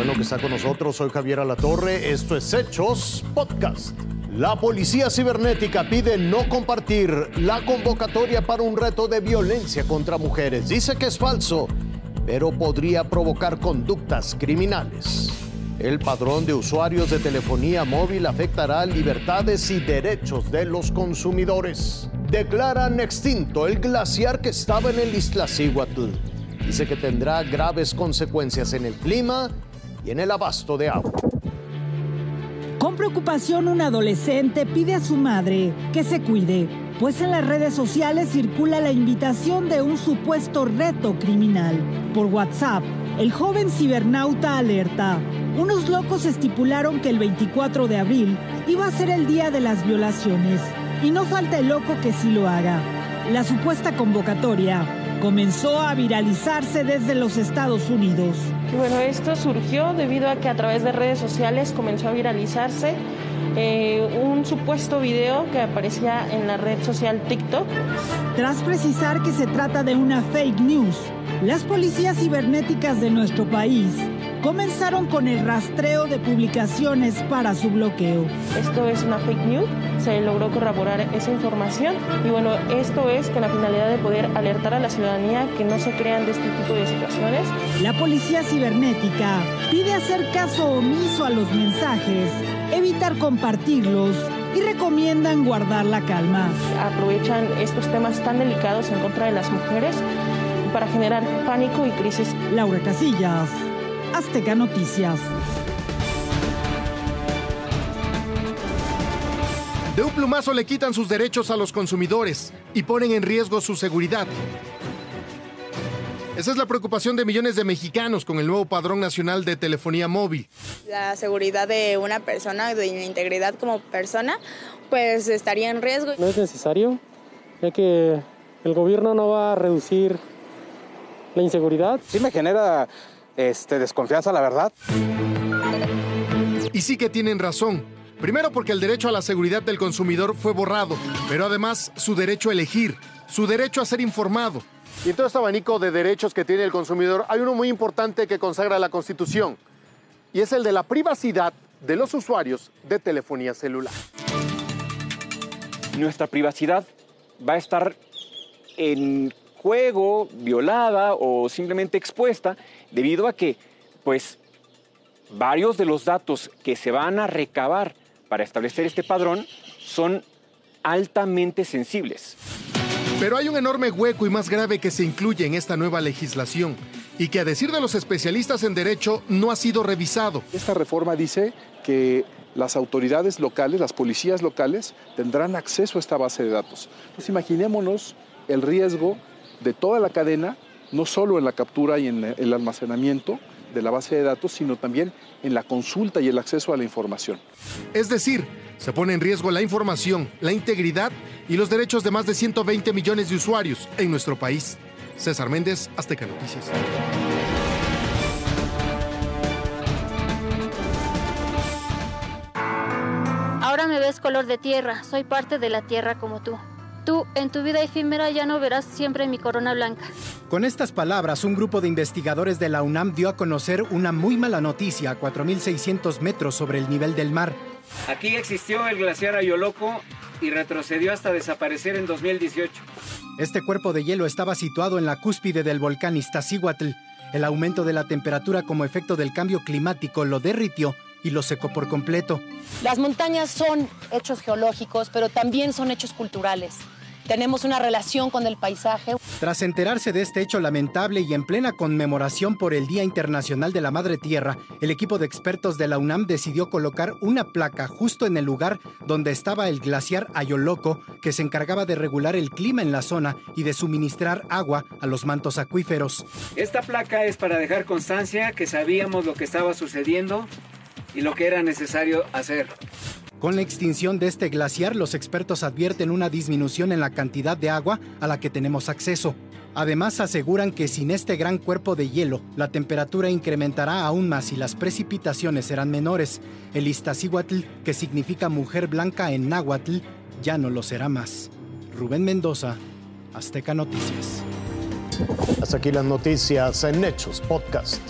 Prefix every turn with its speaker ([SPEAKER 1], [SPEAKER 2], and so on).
[SPEAKER 1] bueno que está con nosotros. Soy Javier Alatorre. Esto es Hechos Podcast. La policía cibernética pide no compartir la convocatoria para un reto de violencia contra mujeres. Dice que es falso, pero podría provocar conductas criminales. El padrón de usuarios de telefonía móvil afectará libertades y derechos de los consumidores. Declaran extinto el glaciar que estaba en el Iztaccíhuatl. Dice que tendrá graves consecuencias en el clima y en el abasto de agua.
[SPEAKER 2] Con preocupación, un adolescente pide a su madre que se cuide, pues en las redes sociales circula la invitación de un supuesto reto criminal. Por WhatsApp, el joven cibernauta alerta. Unos locos estipularon que el 24 de abril iba a ser el día de las violaciones. Y no falta el loco que sí lo haga. La supuesta convocatoria comenzó a viralizarse desde los Estados Unidos.
[SPEAKER 3] Bueno, esto surgió debido a que a través de redes sociales comenzó a viralizarse eh, un supuesto video que aparecía en la red social TikTok.
[SPEAKER 2] Tras precisar que se trata de una fake news, las policías cibernéticas de nuestro país comenzaron con el rastreo de publicaciones para su bloqueo.
[SPEAKER 3] Esto es una fake news, se logró corroborar esa información y bueno, esto es con la finalidad de poder alertar a la ciudadanía que no se crean de este tipo de situaciones.
[SPEAKER 2] La policía cibernética pide hacer caso omiso a los mensajes, evitar compartirlos y recomiendan guardar la calma.
[SPEAKER 3] Aprovechan estos temas tan delicados en contra de las mujeres para generar pánico y crisis.
[SPEAKER 2] Laura Casillas. Azteca Noticias.
[SPEAKER 4] De un plumazo le quitan sus derechos a los consumidores y ponen en riesgo su seguridad. Esa es la preocupación de millones de mexicanos con el nuevo Padrón Nacional de Telefonía Móvil.
[SPEAKER 5] La seguridad de una persona, de la integridad como persona, pues estaría en riesgo.
[SPEAKER 6] No es necesario, ya que el gobierno no va a reducir la inseguridad.
[SPEAKER 7] Sí me genera este, desconfianza, la verdad.
[SPEAKER 4] Y sí que tienen razón. Primero porque el derecho a la seguridad del consumidor fue borrado, pero además su derecho a elegir, su derecho a ser informado. Y en todo este abanico de derechos que tiene el consumidor hay uno muy importante que consagra la Constitución, y es el de la privacidad de los usuarios de telefonía celular.
[SPEAKER 8] Nuestra privacidad va a estar en juego, violada o simplemente expuesta debido a que, pues, varios de los datos que se van a recabar para establecer este padrón son altamente sensibles.
[SPEAKER 4] Pero hay un enorme hueco y más grave que se incluye en esta nueva legislación y que a decir de los especialistas en derecho no ha sido revisado.
[SPEAKER 9] Esta reforma dice que las autoridades locales, las policías locales, tendrán acceso a esta base de datos. Pues imaginémonos el riesgo de toda la cadena, no solo en la captura y en el almacenamiento de la base de datos, sino también en la consulta y el acceso a la información.
[SPEAKER 4] Es decir, se pone en riesgo la información, la integridad y los derechos de más de 120 millones de usuarios en nuestro país. César Méndez, Azteca Noticias.
[SPEAKER 10] Ahora me ves color de tierra, soy parte de la tierra como tú. Tú, en tu vida efímera, ya no verás siempre mi corona blanca.
[SPEAKER 11] Con estas palabras, un grupo de investigadores de la UNAM dio a conocer una muy mala noticia a 4.600 metros sobre el nivel del mar.
[SPEAKER 12] Aquí existió el glaciar Ayoloco y retrocedió hasta desaparecer en 2018.
[SPEAKER 11] Este cuerpo de hielo estaba situado en la cúspide del volcán Iztaccíhuatl. El aumento de la temperatura como efecto del cambio climático lo derritió y lo secó por completo.
[SPEAKER 13] Las montañas son hechos geológicos, pero también son hechos culturales. Tenemos una relación con el paisaje.
[SPEAKER 11] Tras enterarse de este hecho lamentable y en plena conmemoración por el Día Internacional de la Madre Tierra, el equipo de expertos de la UNAM decidió colocar una placa justo en el lugar donde estaba el glaciar Ayoloco, que se encargaba de regular el clima en la zona y de suministrar agua a los mantos acuíferos.
[SPEAKER 12] Esta placa es para dejar constancia que sabíamos lo que estaba sucediendo y lo que era necesario hacer.
[SPEAKER 11] Con la extinción de este glaciar, los expertos advierten una disminución en la cantidad de agua a la que tenemos acceso. Además, aseguran que sin este gran cuerpo de hielo, la temperatura incrementará aún más y las precipitaciones serán menores. El Iztaccíhuatl, que significa mujer blanca en náhuatl, ya no lo será más. Rubén Mendoza, Azteca Noticias.
[SPEAKER 1] Hasta aquí las noticias en Hechos Podcast.